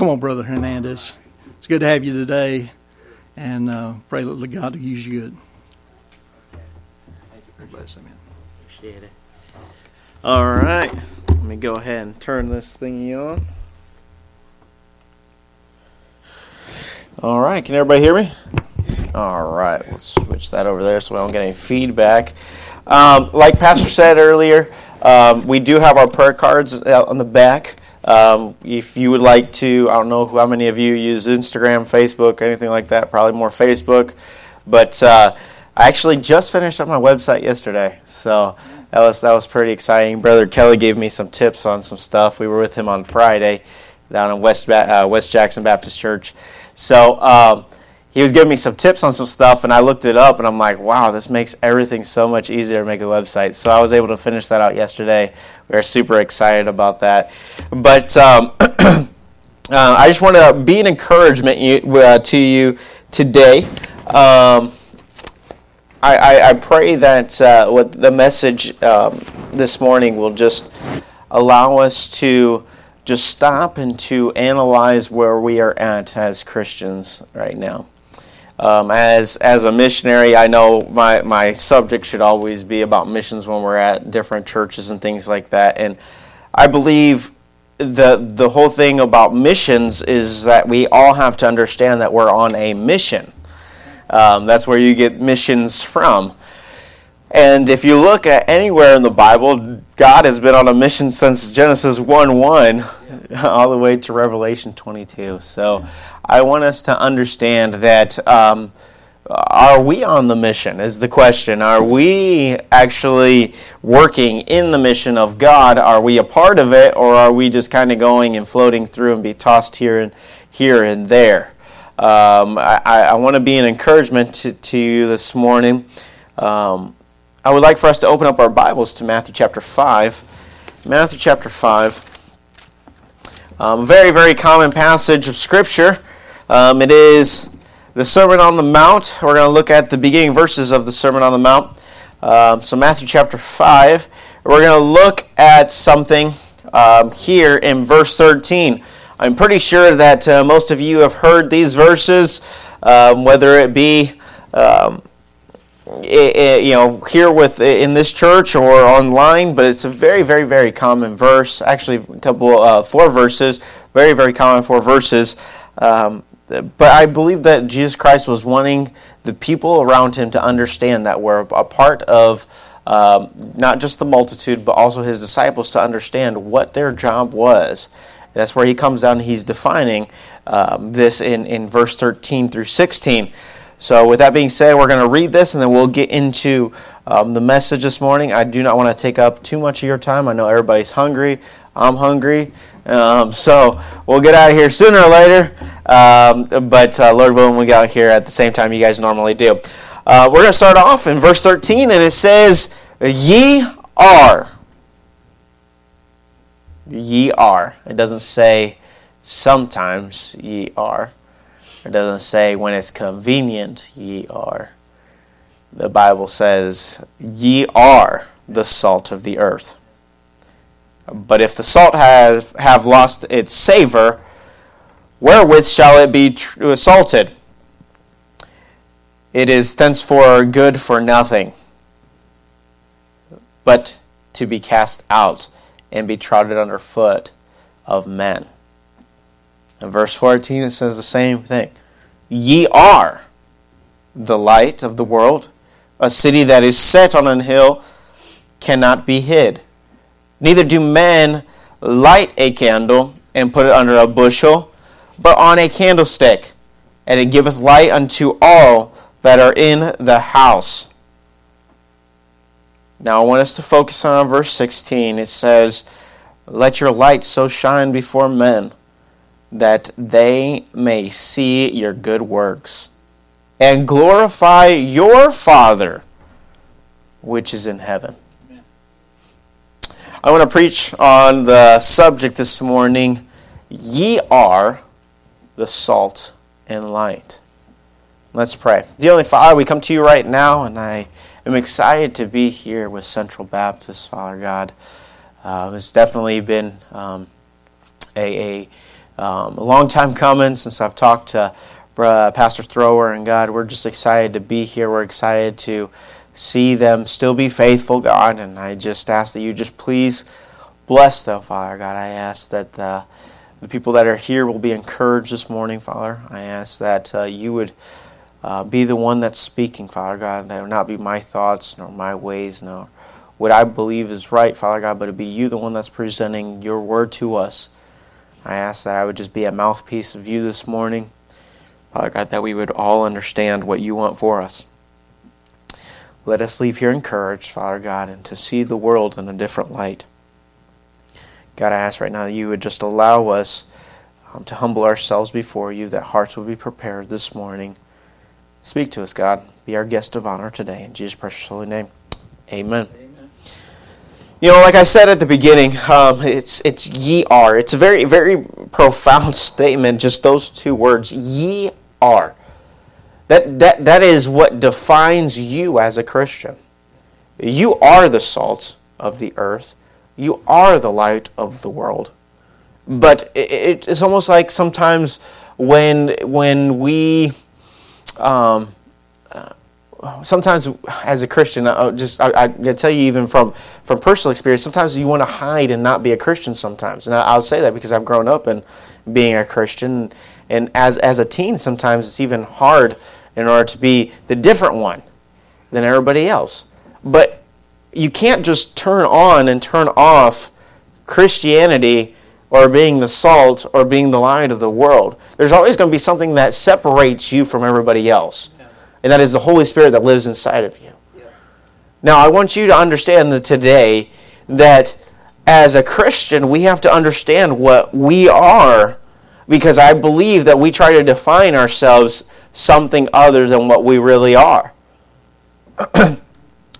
Come on, Brother Hernandez. It's good to have you today, and uh, pray that God will use you good. Appreciate it. All right. Let me go ahead and turn this thingy on. All right. Can everybody hear me? All right. We'll switch that over there so we don't get any feedback. Um, like Pastor said earlier, um, we do have our prayer cards out on the back. Um, if you would like to, I don't know how many of you use Instagram, Facebook, anything like that, probably more Facebook. But uh, I actually just finished up my website yesterday, so that was that was pretty exciting. Brother Kelly gave me some tips on some stuff. We were with him on Friday down in West uh, West Jackson Baptist Church, so um, he was giving me some tips on some stuff, and I looked it up, and I'm like, wow, this makes everything so much easier to make a website. So I was able to finish that out yesterday. We are super excited about that. But um, uh, I just want to be an encouragement you, uh, to you today. Um, I, I, I, pray that uh, what the message um, this morning will just allow us to just stop and to analyze where we are at as Christians right now. Um, as as a missionary, I know my my subject should always be about missions when we're at different churches and things like that. And I believe the the whole thing about missions is that we all have to understand that we're on a mission. Um, that's where you get missions from. And if you look at anywhere in the Bible, God has been on a mission since Genesis 1 1 all the way to Revelation 22. So I want us to understand that um, are we on the mission? Is the question. Are we actually working in the mission of God? Are we a part of it, or are we just kind of going and floating through and be tossed here and here and there? Um, I, I want to be an encouragement to, to you this morning. Um, I would like for us to open up our Bibles to Matthew chapter 5. Matthew chapter 5. Um, very, very common passage of Scripture. Um, it is the Sermon on the Mount. We're going to look at the beginning verses of the Sermon on the Mount. Um, so, Matthew chapter 5. We're going to look at something um, here in verse 13. I'm pretty sure that uh, most of you have heard these verses, um, whether it be. Um, it, it, you know, here with in this church or online, but it's a very, very, very common verse. Actually, a couple, uh, four verses, very, very common four verses. Um, but I believe that Jesus Christ was wanting the people around him to understand that we're a part of um, not just the multitude, but also his disciples to understand what their job was. That's where he comes down he's defining um, this in, in verse 13 through 16. So, with that being said, we're going to read this and then we'll get into um, the message this morning. I do not want to take up too much of your time. I know everybody's hungry. I'm hungry. Um, so we'll get out of here sooner or later. Um, but uh, Lord willing, we get out here at the same time you guys normally do. Uh, we're going to start off in verse 13, and it says, Ye are. Ye are. It doesn't say sometimes ye are. It doesn't say when it's convenient ye are. The Bible says, Ye are the salt of the earth. But if the salt have, have lost its savor, wherewith shall it be tr- salted? It is thenceforth good for nothing, but to be cast out and be trodden under foot of men. In verse 14, it says the same thing. Ye are the light of the world. A city that is set on an hill cannot be hid. Neither do men light a candle and put it under a bushel, but on a candlestick, and it giveth light unto all that are in the house. Now I want us to focus on verse 16. It says, Let your light so shine before men that they may see your good works and glorify your Father which is in heaven. I want to preach on the subject this morning Ye are the salt and light. Let's pray. Dear Father, we come to you right now, and I am excited to be here with Central Baptist, Father God. Uh, it's definitely been um, a, a um, a long time coming since I've talked to uh, Pastor Thrower and God. We're just excited to be here. We're excited to see them still be faithful, God. And I just ask that you just please bless them, Father God. I ask that the, the people that are here will be encouraged this morning, Father. I ask that uh, you would uh, be the one that's speaking, Father God. That would not be my thoughts nor my ways, nor what I believe is right, Father God, but it be you, the one that's presenting your word to us. I ask that I would just be a mouthpiece of you this morning. Father God, that we would all understand what you want for us. Let us leave here encouraged, Father God, and to see the world in a different light. God, I ask right now that you would just allow us um, to humble ourselves before you, that hearts would be prepared this morning. Speak to us, God. Be our guest of honor today. In Jesus' precious holy name. Amen. You know, like I said at the beginning, um, it's it's ye are. It's a very very profound statement. Just those two words, ye are. That that that is what defines you as a Christian. You are the salt of the earth. You are the light of the world. But it, it's almost like sometimes when when we um, uh, sometimes as a Christian, I just I, I tell you even from from personal experience, sometimes you want to hide and not be a Christian. Sometimes, and I, I'll say that because I've grown up in being a Christian, and as as a teen, sometimes it's even hard in order to be the different one than everybody else. But you can't just turn on and turn off Christianity or being the salt or being the light of the world. There's always going to be something that separates you from everybody else. And that is the Holy Spirit that lives inside of you. Now, I want you to understand that today that as a Christian, we have to understand what we are because I believe that we try to define ourselves something other than what we really are.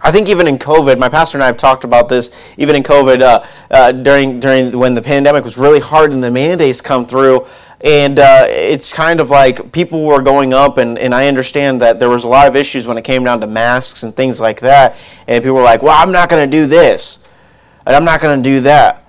I think even in COVID, my pastor and I have talked about this. Even in COVID, uh, uh, during during when the pandemic was really hard and the mandates come through, and uh, it's kind of like people were going up, and, and I understand that there was a lot of issues when it came down to masks and things like that. And people were like, "Well, I'm not going to do this, and I'm not going to do that."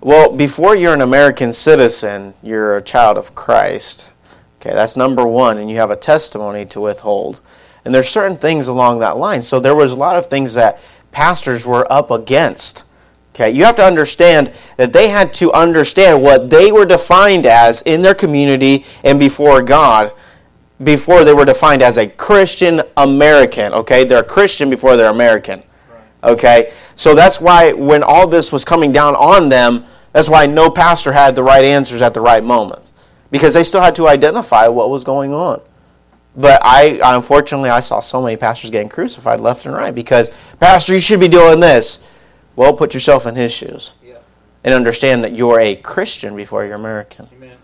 Well, before you're an American citizen, you're a child of Christ. Okay, that's number one, and you have a testimony to withhold. And there's certain things along that line. So there was a lot of things that pastors were up against. Okay, you have to understand that they had to understand what they were defined as in their community and before God before they were defined as a Christian American. Okay, they're a Christian before they're American. Okay, so that's why when all this was coming down on them, that's why no pastor had the right answers at the right moments because they still had to identify what was going on. But I, unfortunately, I saw so many pastors getting crucified left and right because, Pastor, you should be doing this. Well, put yourself in his shoes yeah. and understand that you're a Christian before you're American. Amen.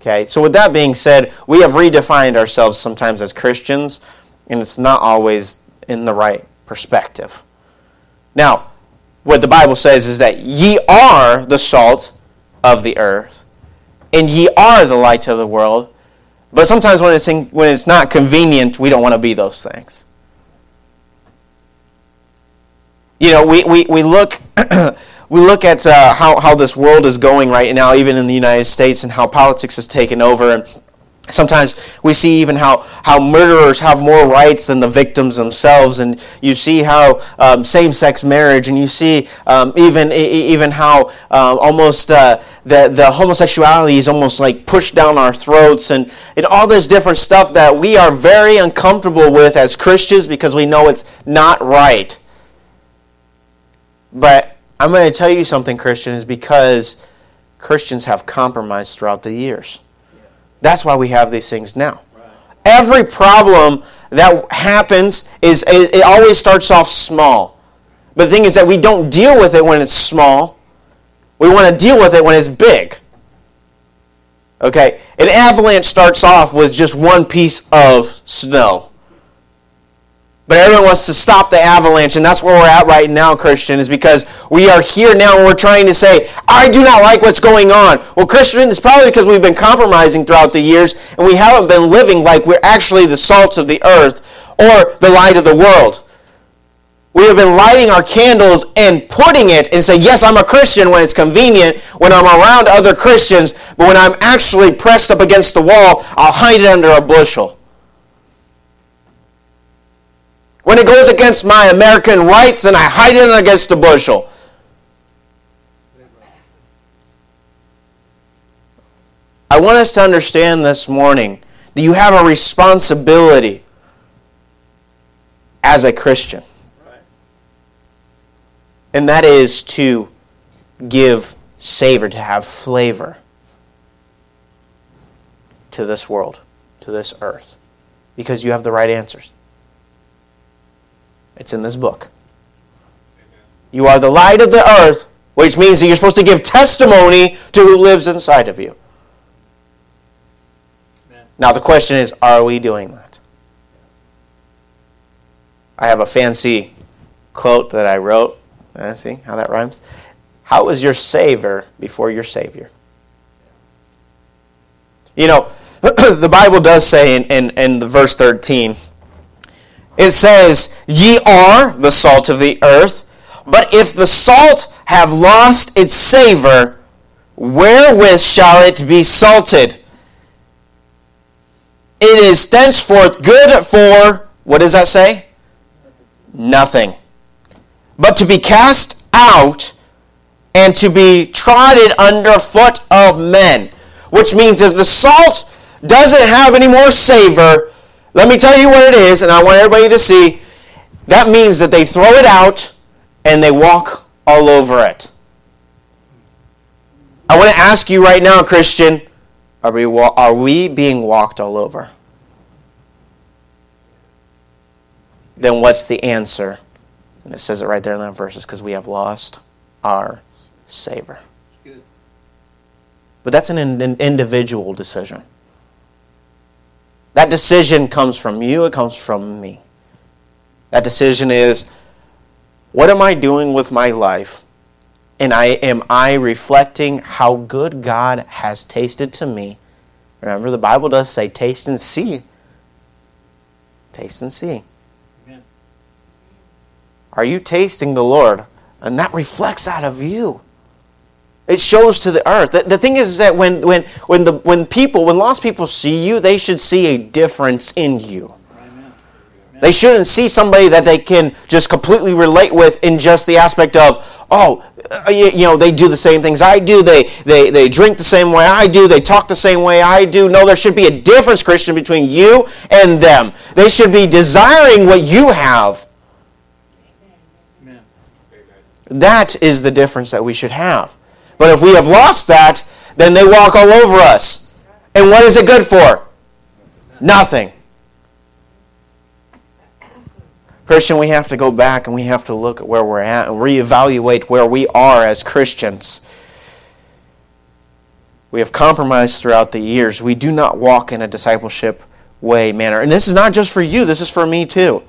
Okay, so with that being said, we have redefined ourselves sometimes as Christians, and it's not always in the right perspective. Now, what the Bible says is that ye are the salt of the earth, and ye are the light of the world. But sometimes when it's, in, when it's not convenient, we don't want to be those things. You know, we, we, we look. we look at uh, how, how this world is going right now, even in the United States, and how politics has taken over. And Sometimes we see even how, how murderers have more rights than the victims themselves, and you see how um, same-sex marriage, and you see um, even even how uh, almost uh, the the homosexuality is almost like pushed down our throats, and and all this different stuff that we are very uncomfortable with as Christians because we know it's not right. But I'm going to tell you something, Christian, is because Christians have compromised throughout the years. That's why we have these things now. Every problem that happens is it always starts off small. But the thing is that we don't deal with it when it's small. We want to deal with it when it's big. Okay? An avalanche starts off with just one piece of snow. But everyone wants to stop the avalanche, and that's where we're at right now, Christian, is because we are here now and we're trying to say, I do not like what's going on. Well, Christian, it's probably because we've been compromising throughout the years and we haven't been living like we're actually the salts of the earth or the light of the world. We have been lighting our candles and putting it and say, yes, I'm a Christian when it's convenient, when I'm around other Christians, but when I'm actually pressed up against the wall, I'll hide it under a bushel. When it goes against my American rights, and I hide it against a bushel. I want us to understand this morning that you have a responsibility as a Christian. And that is to give savor, to have flavor to this world, to this earth, because you have the right answers. It's in this book. You are the light of the earth, which means that you're supposed to give testimony to who lives inside of you. Now, the question is are we doing that? I have a fancy quote that I wrote uh, see how that rhymes? How was your Savior before your Savior? You know, the Bible does say in, in, in the verse 13, it says, Ye are the salt of the earth, but if the salt have lost its savor, wherewith shall it be salted? It is thenceforth good for, what does that say? Nothing but to be cast out and to be trodden under foot of men. Which means if the salt doesn't have any more savor, let me tell you what it is, and I want everybody to see. That means that they throw it out and they walk all over it. I want to ask you right now, Christian, are we, are we being walked all over? Then what's the answer? And it says it right there in that verse, because we have lost our Savior. But that's an, an individual decision. That decision comes from you, it comes from me. That decision is what am I doing with my life? And I am I reflecting how good God has tasted to me? Remember the Bible does say taste and see. Taste and see. Are you tasting the Lord? And that reflects out of you. It shows to the earth. The, the thing is that when, when, when, the, when people, when lost people see you, they should see a difference in you. They shouldn't see somebody that they can just completely relate with in just the aspect of, oh, uh, you, you, know, they do the same things I do. They, they, they drink the same way I do. They talk the same way I do. No, there should be a difference, Christian, between you and them. They should be desiring what you have That is the difference that we should have. But if we have lost that, then they walk all over us. And what is it good for? Nothing. Christian, we have to go back and we have to look at where we're at and reevaluate where we are as Christians. We have compromised throughout the years. We do not walk in a discipleship way, manner. And this is not just for you, this is for me too.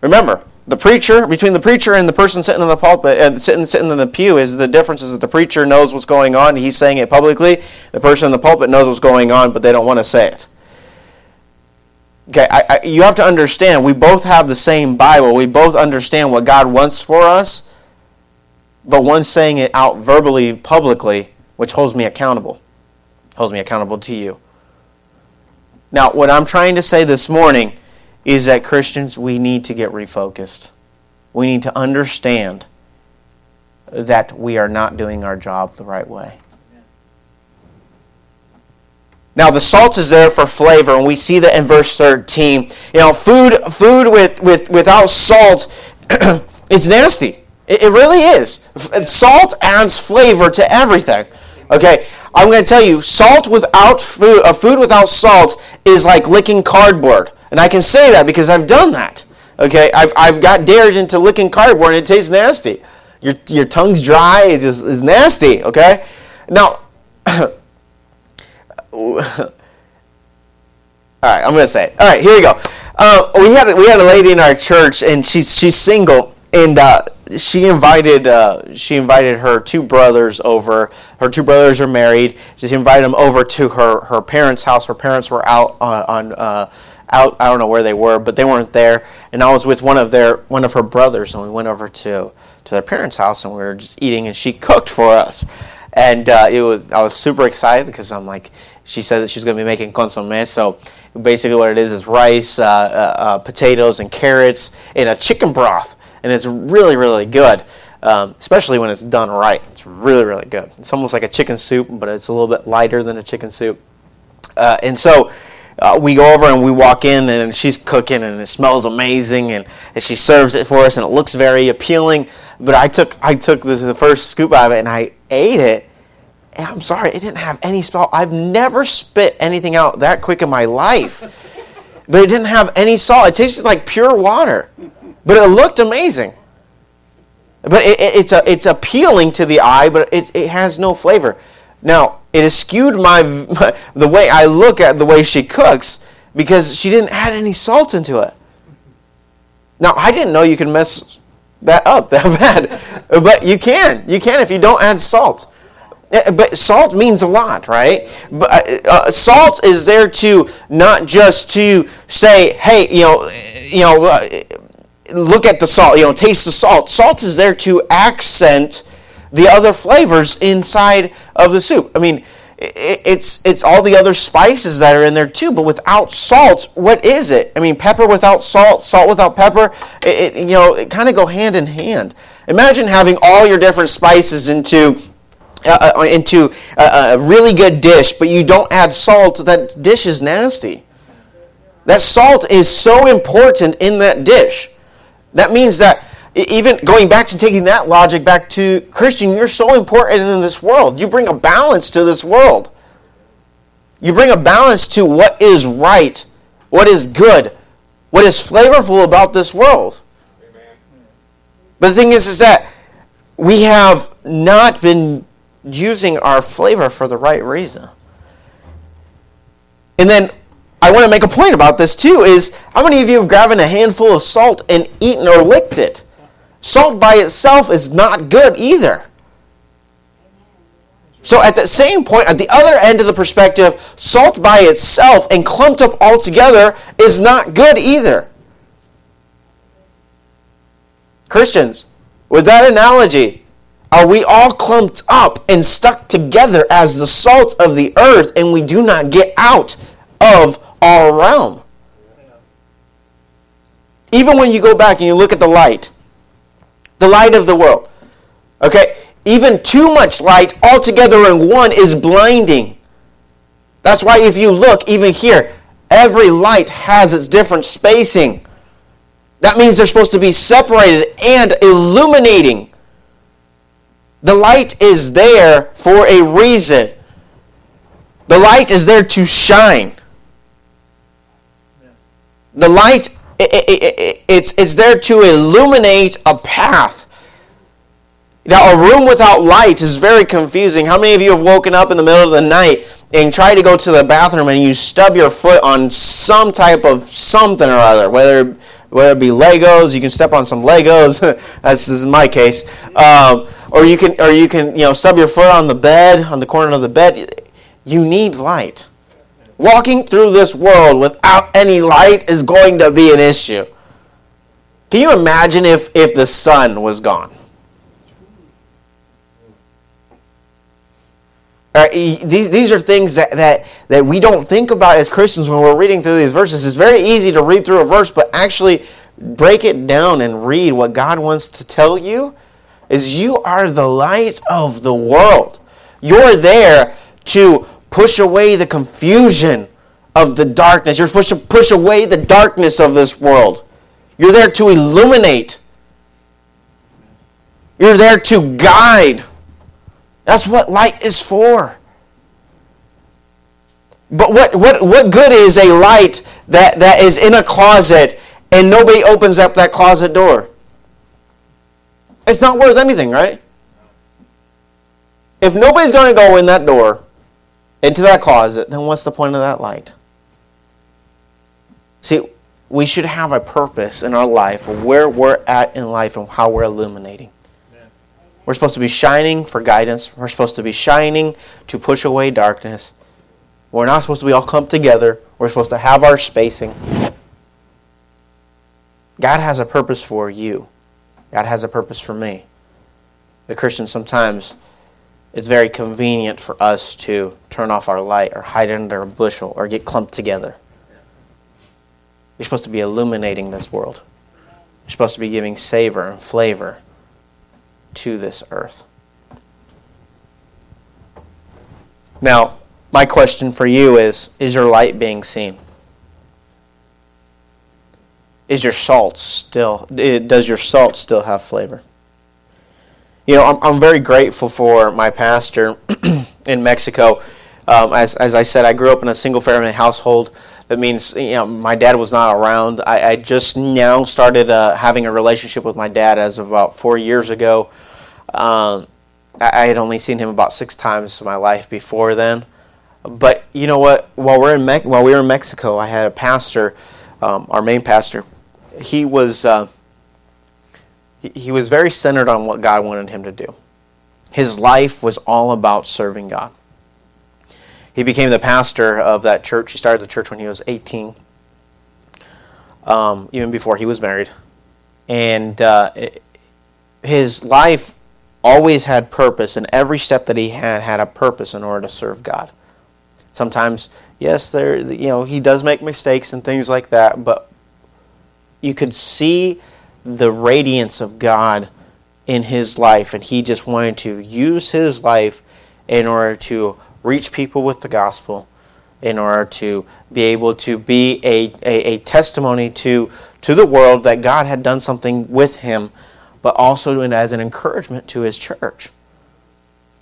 Remember, the preacher between the preacher and the person sitting in the pulpit uh, sitting sitting in the pew is the difference is that the preacher knows what's going on he's saying it publicly the person in the pulpit knows what's going on but they don't want to say it. Okay I, I, you have to understand we both have the same bible we both understand what god wants for us but one's saying it out verbally publicly which holds me accountable holds me accountable to you. Now what i'm trying to say this morning is that Christians, we need to get refocused. We need to understand that we are not doing our job the right way. Now the salt is there for flavor, and we see that in verse 13. You know, food food with, with without salt is nasty. It, it really is. Salt adds flavor to everything. Okay, I'm going to tell you, salt without food, a uh, food without salt is like licking cardboard. And I can say that because I've done that. Okay, I've, I've got dared into licking cardboard and it tastes nasty. Your, your tongue's dry, it just is nasty, okay? Now, all right, I'm going to say it. All right, here we go. Uh, we, had, we had a lady in our church, and she's, she's single, and uh, she invited uh, she invited her two brothers over. Her two brothers are married. She invited them over to her, her parents' house. Her parents were out on, on uh, out. I don't know where they were, but they weren't there. And I was with one of their one of her brothers, and we went over to to their parents' house, and we were just eating, and she cooked for us. And uh, it was I was super excited because I'm like, she said that she's going to be making consomme, so basically what it is is rice, uh, uh, uh, potatoes, and carrots in a chicken broth, and it's really really good. Um, especially when it's done right. It's really, really good. It's almost like a chicken soup, but it's a little bit lighter than a chicken soup. Uh, and so uh, we go over and we walk in, and she's cooking, and it smells amazing, and, and she serves it for us, and it looks very appealing. But I took I took the, first scoop out of it, and I ate it, and I'm sorry, it didn't have any salt. I've never spit anything out that quick in my life. But it didn't have any salt. It tasted like pure water. But it looked amazing. But it, it, it's, a, it's appealing to the eye, but it, it has no flavor. Now, it has skewed my, my the way I look at the way she cooks because she didn't add any salt into it. Now, I didn't know you could mess that up that bad. But you can. You can if you don't add salt. Eh, but salt means a lot, right? But uh, uh, salt is there to not just to say, "Hey, you know, you know, uh, look at the salt. You know, taste the salt." Salt is there to accent the other flavors inside of the soup. I mean, it's it's all the other spices that are in there too. But without salt, what is it? I mean, pepper without salt, salt without pepper. It, it you know, it kind of go hand in hand. Imagine having all your different spices into uh, uh, into a, a really good dish, but you don't add salt, that dish is nasty. That salt is so important in that dish. That means that even going back to taking that logic back to Christian, you're so important in this world. You bring a balance to this world. You bring a balance to what is right, what is good, what is flavorful about this world. Amen. But the thing is, is that we have not been using our flavor for the right reason. And then I want to make a point about this too is how many of you have grabbed a handful of salt and eaten or licked it? Salt by itself is not good either. So at the same point, at the other end of the perspective, salt by itself and clumped up all together is not good either. Christians, with that analogy, are we all clumped up and stuck together as the salt of the earth and we do not get out of our realm? Even when you go back and you look at the light, the light of the world, okay, even too much light altogether in one is blinding. That's why if you look, even here, every light has its different spacing. That means they're supposed to be separated and illuminating. The light is there for a reason. The light is there to shine. The light, it, it, it, it's, it's there to illuminate a path. Now, a room without light is very confusing. How many of you have woken up in the middle of the night and tried to go to the bathroom and you stub your foot on some type of something or other, whether whether it be Legos, you can step on some Legos. This is my case. Um, or you can or you can you know stub your foot on the bed on the corner of the bed you need light walking through this world without any light is going to be an issue can you imagine if if the sun was gone Right, uh, these, these are things that, that, that we don't think about as Christians when we're reading through these verses. It's very easy to read through a verse, but actually break it down and read what God wants to tell you is you are the light of the world. You're there to push away the confusion of the darkness. You're supposed to push away the darkness of this world. You're there to illuminate. You're there to guide. That's what light is for. But what, what, what good is a light that, that is in a closet and nobody opens up that closet door? It's not worth anything, right? If nobody's going to go in that door, into that closet, then what's the point of that light? See, we should have a purpose in our life of where we're at in life and how we're illuminating. We're supposed to be shining for guidance. We're supposed to be shining to push away darkness. We're not supposed to be all clumped together. We're supposed to have our spacing. God has a purpose for you. God has a purpose for me. The Christian sometimes it's very convenient for us to turn off our light or hide under a bushel or get clumped together. You're supposed to be illuminating this world. You're supposed to be giving savor and flavor to this earth. Now, my question for you is Is your light being seen? Is your salt still, eh, does your salt still have flavor? You know, I'm, I'm very grateful for my pastor in Mexico. Um, as, as I said, I grew up in a single family household. That means, you know, my dad was not around. I, I just now started uh, having a relationship with my dad as of about four years ago. Um, I, I had only seen him about six times in my life before then. But you know what? While we're in Me- while we were in Mexico, I had a pastor, um, our main pastor. He was uh, he, was very centered on what God wanted him to do. His life was all about serving God. He became the pastor of that church. He started the church when he was 18, um, even before he was married. And uh, it, his life always had purpose, and every step that he had had a purpose in order to serve God. Sometimes, yes, there you know he does make mistakes and things like that, but you could see the radiance of God in his life, and he just wanted to use his life in order to reach people with the gospel, in order to be able to be a, a, a testimony to, to the world that God had done something with him, but also as an encouragement to his church.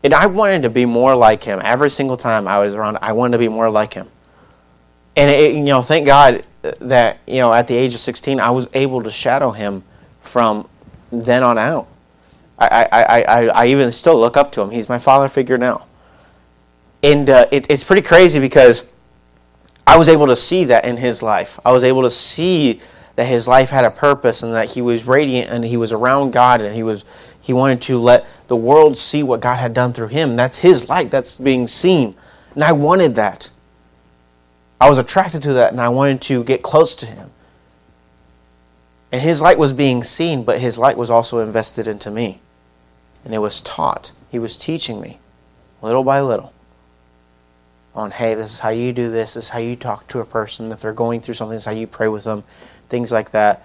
And I wanted to be more like him. Every single time I was around, I wanted to be more like him. And it, you know, thank God that you know, at the age of 16, I was able to shadow him from then on out. I, I, I, I even still look up to him. He's my father figure now. And uh, it, it's pretty crazy because I was able to see that in his life. I was able to see that his life had a purpose and that he was radiant and he was around God and he was he wanted to let the world see what God had done through him. That's his light that's being seen. And I wanted that. I was attracted to that and I wanted to get close to him. And his light was being seen, but his light was also invested into me. And it was taught. He was teaching me, little by little, on hey, this is how you do this, this is how you talk to a person. If they're going through something, this is how you pray with them, things like that.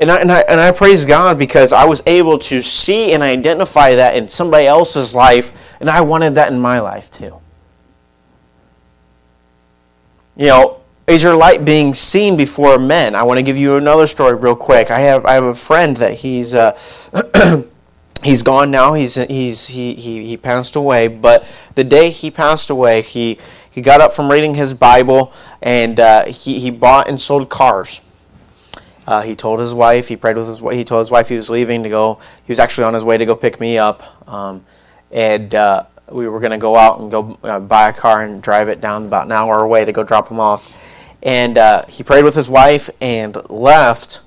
And I, and, I, and I praise God because I was able to see and identify that in somebody else's life, and I wanted that in my life too. You know, is your light being seen before men? I want to give you another story real quick. I have I have a friend that he's uh, he's gone now. He's he's he, he he passed away. But the day he passed away, he he got up from reading his Bible and uh, he he bought and sold cars. Uh, he told his wife. He prayed with his. Wife he told his wife he was leaving to go. He was actually on his way to go pick me up, um, and uh, we were going to go out and go uh, buy a car and drive it down about an hour away to go drop him off. And uh, he prayed with his wife and left.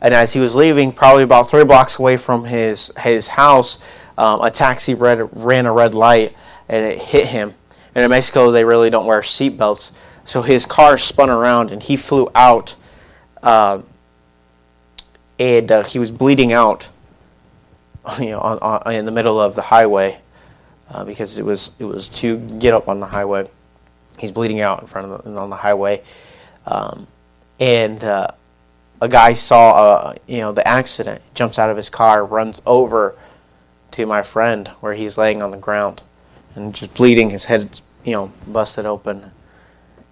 And as he was leaving, probably about three blocks away from his his house, um, a taxi red, ran a red light and it hit him. And in Mexico, they really don't wear seatbelts, so his car spun around and he flew out. Uh, and uh, he was bleeding out, you know, on, on, in the middle of the highway uh, because it was it was to get up on the highway. He's bleeding out in front of the, on the highway, um, and uh, a guy saw uh, you know the accident. Jumps out of his car, runs over to my friend where he's laying on the ground and just bleeding. His head you know busted open,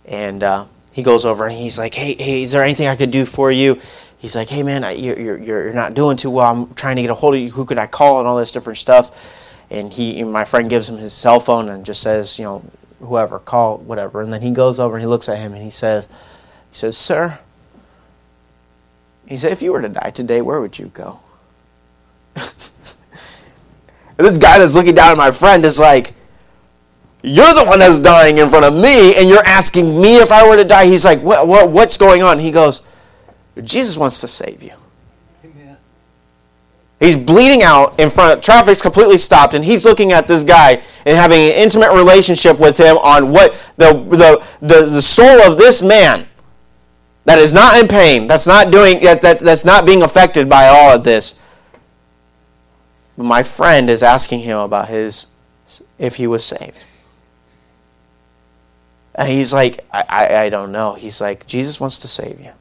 and uh, he goes over and he's like, "Hey, hey, is there anything I could do for you?" he's like, "Hey man, you're you're you're not doing too well. I'm trying to get a hold of you. Who could I call and all this different stuff." And he, my friend, gives him his cell phone and just says, "You know, whoever, call whatever." And then he goes over and he looks at him and he says, "He says, sir." He said, "If you were to die today, where would you go?" this guy that's looking down at my friend is like, you're the one that's dying in front of me, and you're asking me if I were to die. He's like, what, what, what's going on? He goes, Jesus wants to save you. He's bleeding out in front of traffic's completely stopped, and he's looking at this guy and having an intimate relationship with him on what the, the, the, the soul of this man that is not in pain, that's not doing that, that that's not being affected by all of this. My friend is asking him about his if he was saved. And he's like, I, I, I don't know. He's like, Jesus wants to save you.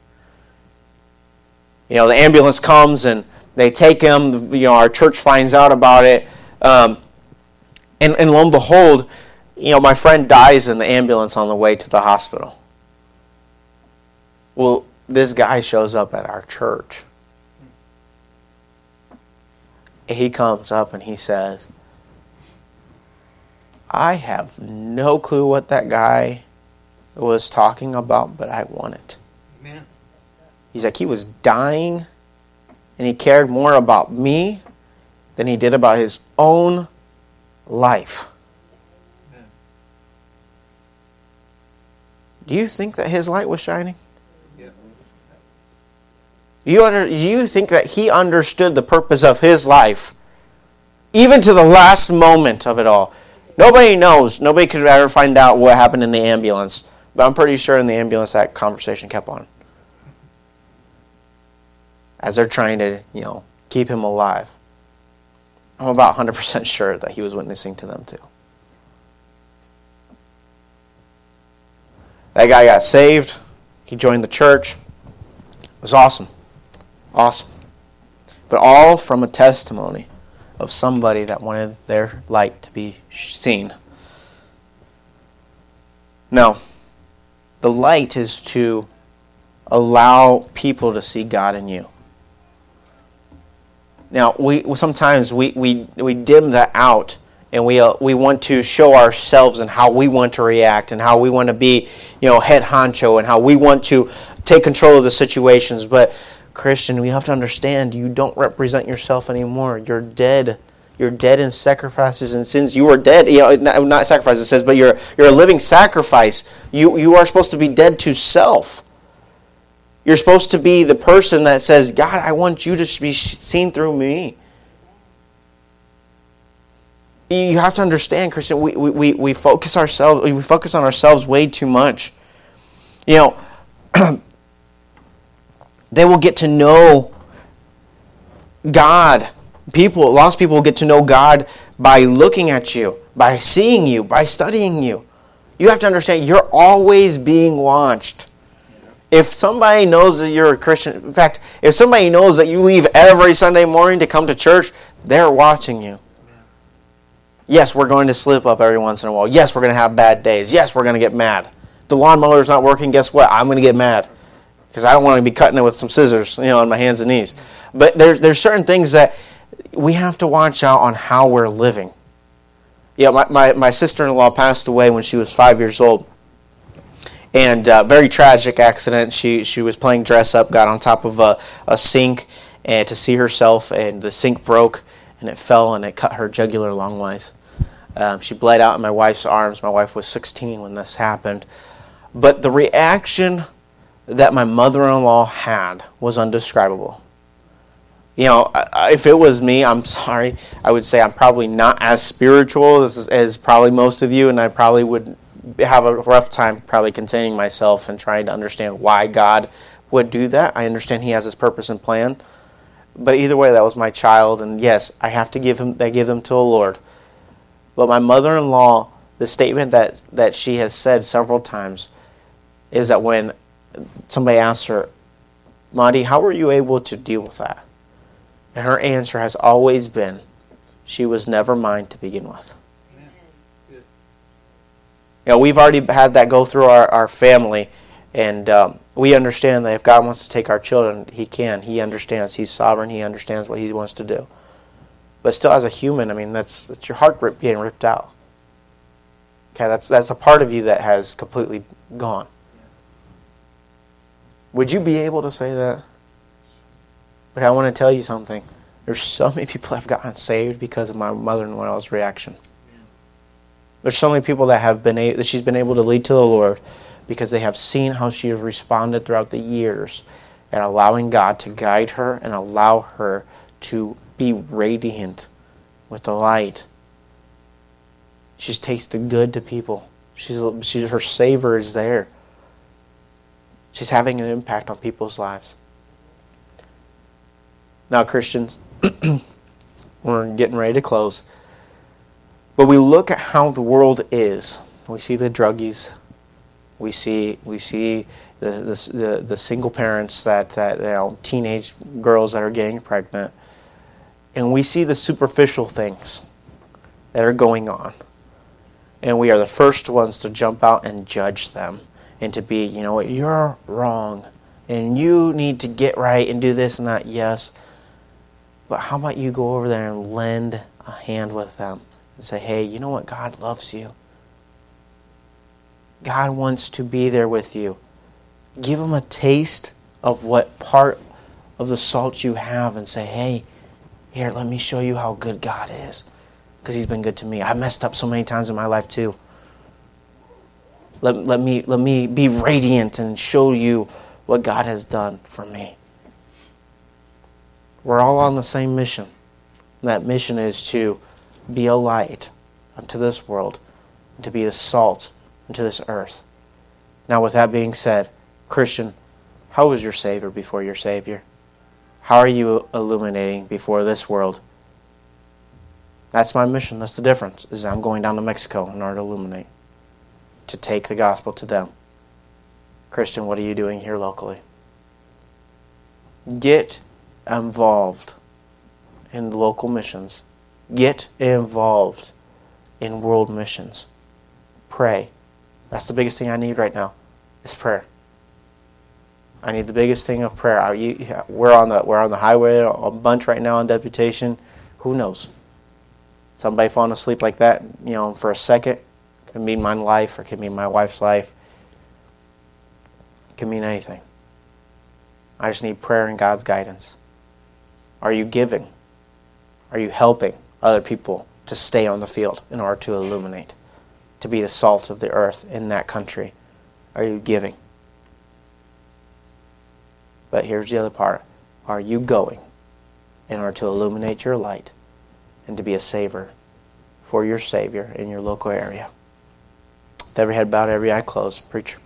You know, the ambulance comes and they take him. You know, our church finds out about it. Um, and, and lo and behold, you know, my friend dies in the ambulance on the way to the hospital. Well, this guy shows up at our church. He comes up and he says, I have no clue what that guy was talking about, but I want it. Amen. He's like, he was dying and he cared more about me than he did about his own life. Do you think that his light was shining? You, under, you think that he understood the purpose of his life, even to the last moment of it all. Nobody knows. Nobody could ever find out what happened in the ambulance. But I'm pretty sure in the ambulance that conversation kept on. As they're trying to, you know, keep him alive. I'm about 100% sure that he was witnessing to them too. That guy got saved. He joined the church. It was awesome. Awesome. But all from a testimony of somebody that wanted their light to be seen. No. The light is to allow people to see God in you. Now, we sometimes we, we, we dim that out and we, uh, we want to show ourselves and how we want to react and how we want to be, you know, head honcho and how we want to take control of the situations. But, Christian, we have to understand you don't represent yourself anymore. You're dead. You're dead in sacrifices and sins. You are dead. You know, not, not sacrifices, it says, but you're, you're a living sacrifice. You, you are supposed to be dead to self. You're supposed to be the person that says, God, I want you to be seen through me you have to understand, Christian, we, we, we focus ourselves we focus on ourselves way too much. You know, they will get to know God. People, lost people will get to know God by looking at you, by seeing you, by studying you. You have to understand you're always being watched. If somebody knows that you're a Christian, in fact, if somebody knows that you leave every Sunday morning to come to church, they're watching you. Yes, we're going to slip up every once in a while. Yes, we're going to have bad days. Yes, we're going to get mad. The lawnmower's not working. Guess what? I'm going to get mad because I don't want to be cutting it with some scissors, you know, on my hands and knees. But there's there's certain things that we have to watch out on how we're living. Yeah, my, my, my sister-in-law passed away when she was five years old. And uh, very tragic accident. She she was playing dress up, got on top of a, a sink, and to see herself, and the sink broke, and it fell, and it cut her jugular longwise. Um, she bled out in my wife's arms. My wife was 16 when this happened. But the reaction that my mother in law had was undescribable. You know, if it was me, I'm sorry, I would say I'm probably not as spiritual as, as probably most of you, and I probably would have a rough time probably containing myself and trying to understand why God would do that. I understand He has His purpose and plan. But either way, that was my child, and yes, I have to give him. I give them to the Lord. But my mother in law, the statement that, that she has said several times is that when somebody asks her, Monty, how were you able to deal with that? And her answer has always been, she was never mine to begin with. You know, we've already had that go through our, our family, and um, we understand that if God wants to take our children, He can. He understands. He's sovereign. He understands what He wants to do. But still, as a human, I mean, that's, that's your heart rip, ripped out. Okay, that's, that's a part of you that has completely gone. Would you be able to say that? But I want to tell you something. There's so many people have gotten saved because of my mother-in-law's reaction. There's so many people that have been a- that she's been able to lead to the Lord because they have seen how she has responded throughout the years and allowing God to guide her and allow her to be radiant with the light. She's tasted good to people. She's, she's her savor is there. She's having an impact on people's lives. Now, Christians, we're getting ready to close. But we look at how the world is. We see the druggies. We see we see the the, the, the single parents that, that you know teenage girls that are getting pregnant, and we see the superficial things that are going on, and we are the first ones to jump out and judge them, and to be you know you're wrong, and you need to get right and do this and that. Yes, but how about you go over there and lend a hand with them and say, hey, you know what? God loves you. God wants to be there with you. Give him a taste of what part of the salt you have and say, hey, here, let me show you how good God is. Because He's been good to me. I messed up so many times in my life too. Let, let, me, let me be radiant and show you what God has done for me. We're all on the same mission. And that mission is to be a light unto this world, and to be the salt unto this earth. Now, with that being said, Christian, how was your Savior before your Savior? How are you illuminating before this world? That's my mission. That's the difference. Is I'm going down to Mexico in order to illuminate, to take the gospel to them. Christian, what are you doing here locally? Get involved in local missions. Get involved in world missions. Pray. That's the biggest thing I need right now is prayer. I need the biggest thing of prayer. we're on the we're on the highway a bunch right now on deputation. Who knows? Somebody falling asleep like that, you know, for a second can mean my life or can mean my wife's life. Can mean anything. I just need prayer and God's guidance. Are you giving? Are you helping other people to stay on the field in order to illuminate, to be the salt of the earth in that country? Are you giving? But here's the other part Are you going in order to illuminate your light and to be a saver for your Savior in your local area? With every head bowed, every eye closed, preacher.